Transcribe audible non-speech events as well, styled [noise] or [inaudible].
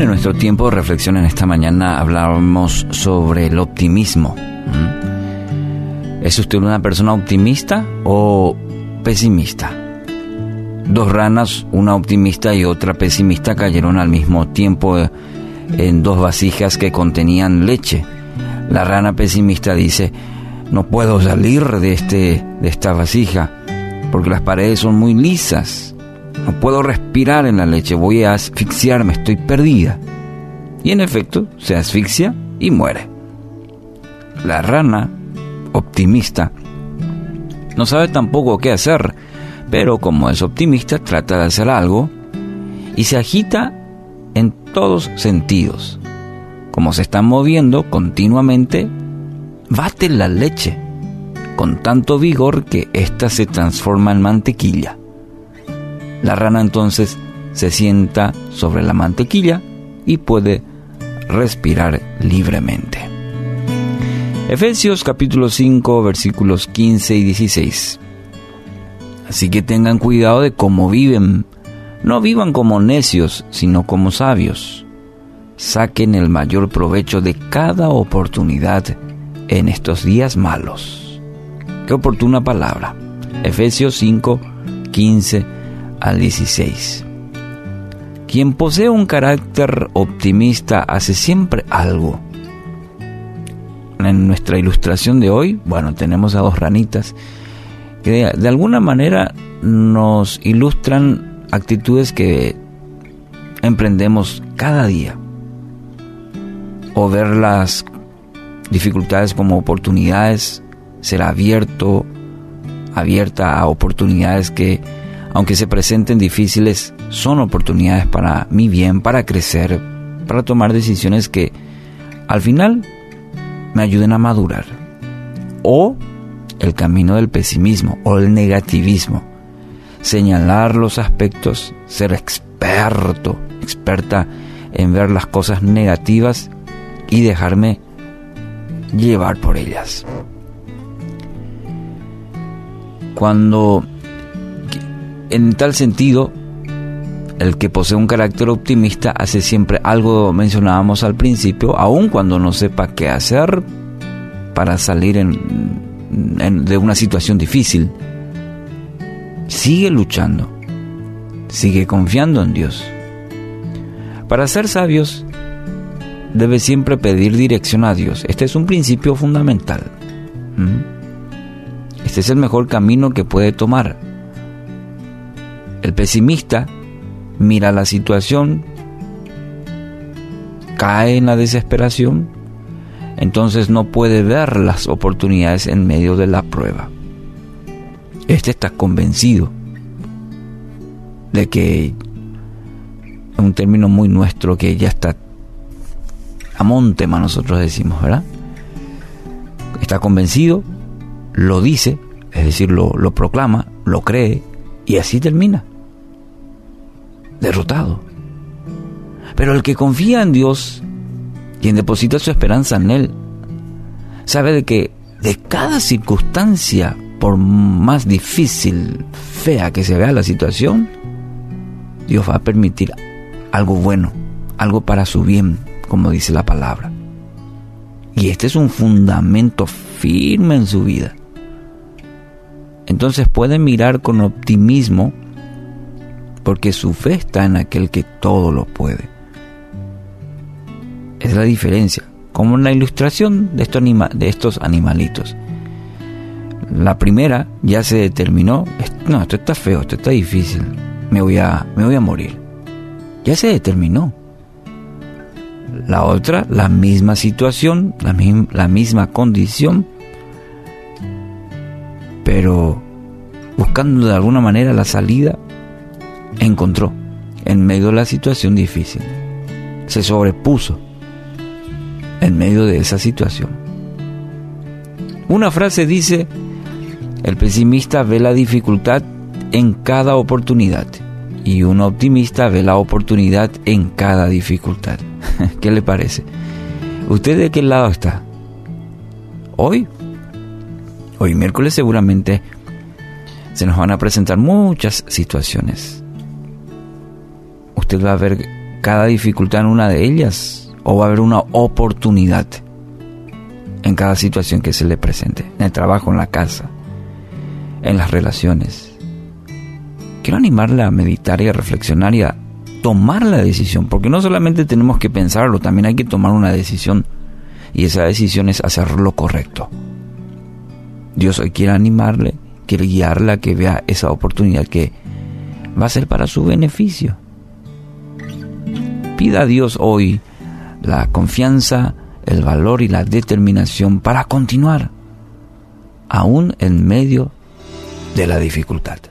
En nuestro tiempo de reflexión en esta mañana hablábamos sobre el optimismo. ¿Es usted una persona optimista o pesimista? Dos ranas, una optimista y otra pesimista, cayeron al mismo tiempo en dos vasijas que contenían leche. La rana pesimista dice, no puedo salir de, este, de esta vasija porque las paredes son muy lisas. No puedo respirar en la leche, voy a asfixiarme, estoy perdida. Y en efecto, se asfixia y muere. La rana, optimista, no sabe tampoco qué hacer, pero como es optimista, trata de hacer algo y se agita en todos sentidos. Como se está moviendo continuamente, bate la leche con tanto vigor que ésta se transforma en mantequilla. La rana entonces se sienta sobre la mantequilla y puede respirar libremente. Efesios capítulo 5 versículos 15 y 16. Así que tengan cuidado de cómo viven. No vivan como necios, sino como sabios. Saquen el mayor provecho de cada oportunidad en estos días malos. Qué oportuna palabra. Efesios 5, 15 al 16. Quien posee un carácter optimista hace siempre algo. En nuestra ilustración de hoy, bueno, tenemos a dos ranitas que de, alguna manera nos ilustran actitudes que emprendemos cada día. O ver las dificultades como oportunidades, ser abierto, abierta a oportunidades que aunque se presenten difíciles, son oportunidades para mi bien, para crecer, para tomar decisiones que al final me ayuden a madurar. O el camino del pesimismo o el negativismo. Señalar los aspectos, ser experto, experta en ver las cosas negativas y dejarme llevar por ellas. Cuando en tal sentido, el que posee un carácter optimista hace siempre algo, mencionábamos al principio, aun cuando no sepa qué hacer para salir de una situación difícil. Sigue luchando, sigue confiando en Dios. Para ser sabios, debe siempre pedir dirección a Dios. Este es un principio fundamental. ¿Mm? Este es el mejor camino que puede tomar el pesimista mira la situación, cae en la desesperación, entonces no puede ver las oportunidades en medio de la prueba. Este está convencido de que, un término muy nuestro, que ya está a montema, nosotros decimos, ¿verdad? Está convencido, lo dice, es decir, lo, lo proclama, lo cree, y así termina derrotado. Pero el que confía en Dios, quien deposita su esperanza en Él, sabe de que de cada circunstancia, por más difícil, fea que se vea la situación, Dios va a permitir algo bueno, algo para su bien, como dice la palabra. Y este es un fundamento firme en su vida. Entonces puede mirar con optimismo porque su fe está en aquel que todo lo puede. Es la diferencia, como en la ilustración de estos, de estos animalitos. La primera ya se determinó, no, esto está feo, esto está difícil, me voy a, me voy a morir. Ya se determinó. La otra, la misma situación, la, la misma condición, pero buscando de alguna manera la salida encontró en medio de la situación difícil. Se sobrepuso en medio de esa situación. Una frase dice, el pesimista ve la dificultad en cada oportunidad y un optimista ve la oportunidad en cada dificultad. [laughs] ¿Qué le parece? ¿Usted de qué lado está? Hoy, hoy miércoles seguramente se nos van a presentar muchas situaciones va a ver cada dificultad en una de ellas o va a haber una oportunidad en cada situación que se le presente, en el trabajo, en la casa, en las relaciones. Quiero animarle a meditar y a reflexionar y a tomar la decisión, porque no solamente tenemos que pensarlo, también hay que tomar una decisión y esa decisión es hacer lo correcto. Dios hoy quiere animarle, quiere guiarla a que vea esa oportunidad que va a ser para su beneficio. Pida a Dios hoy la confianza, el valor y la determinación para continuar, aún en medio de la dificultad.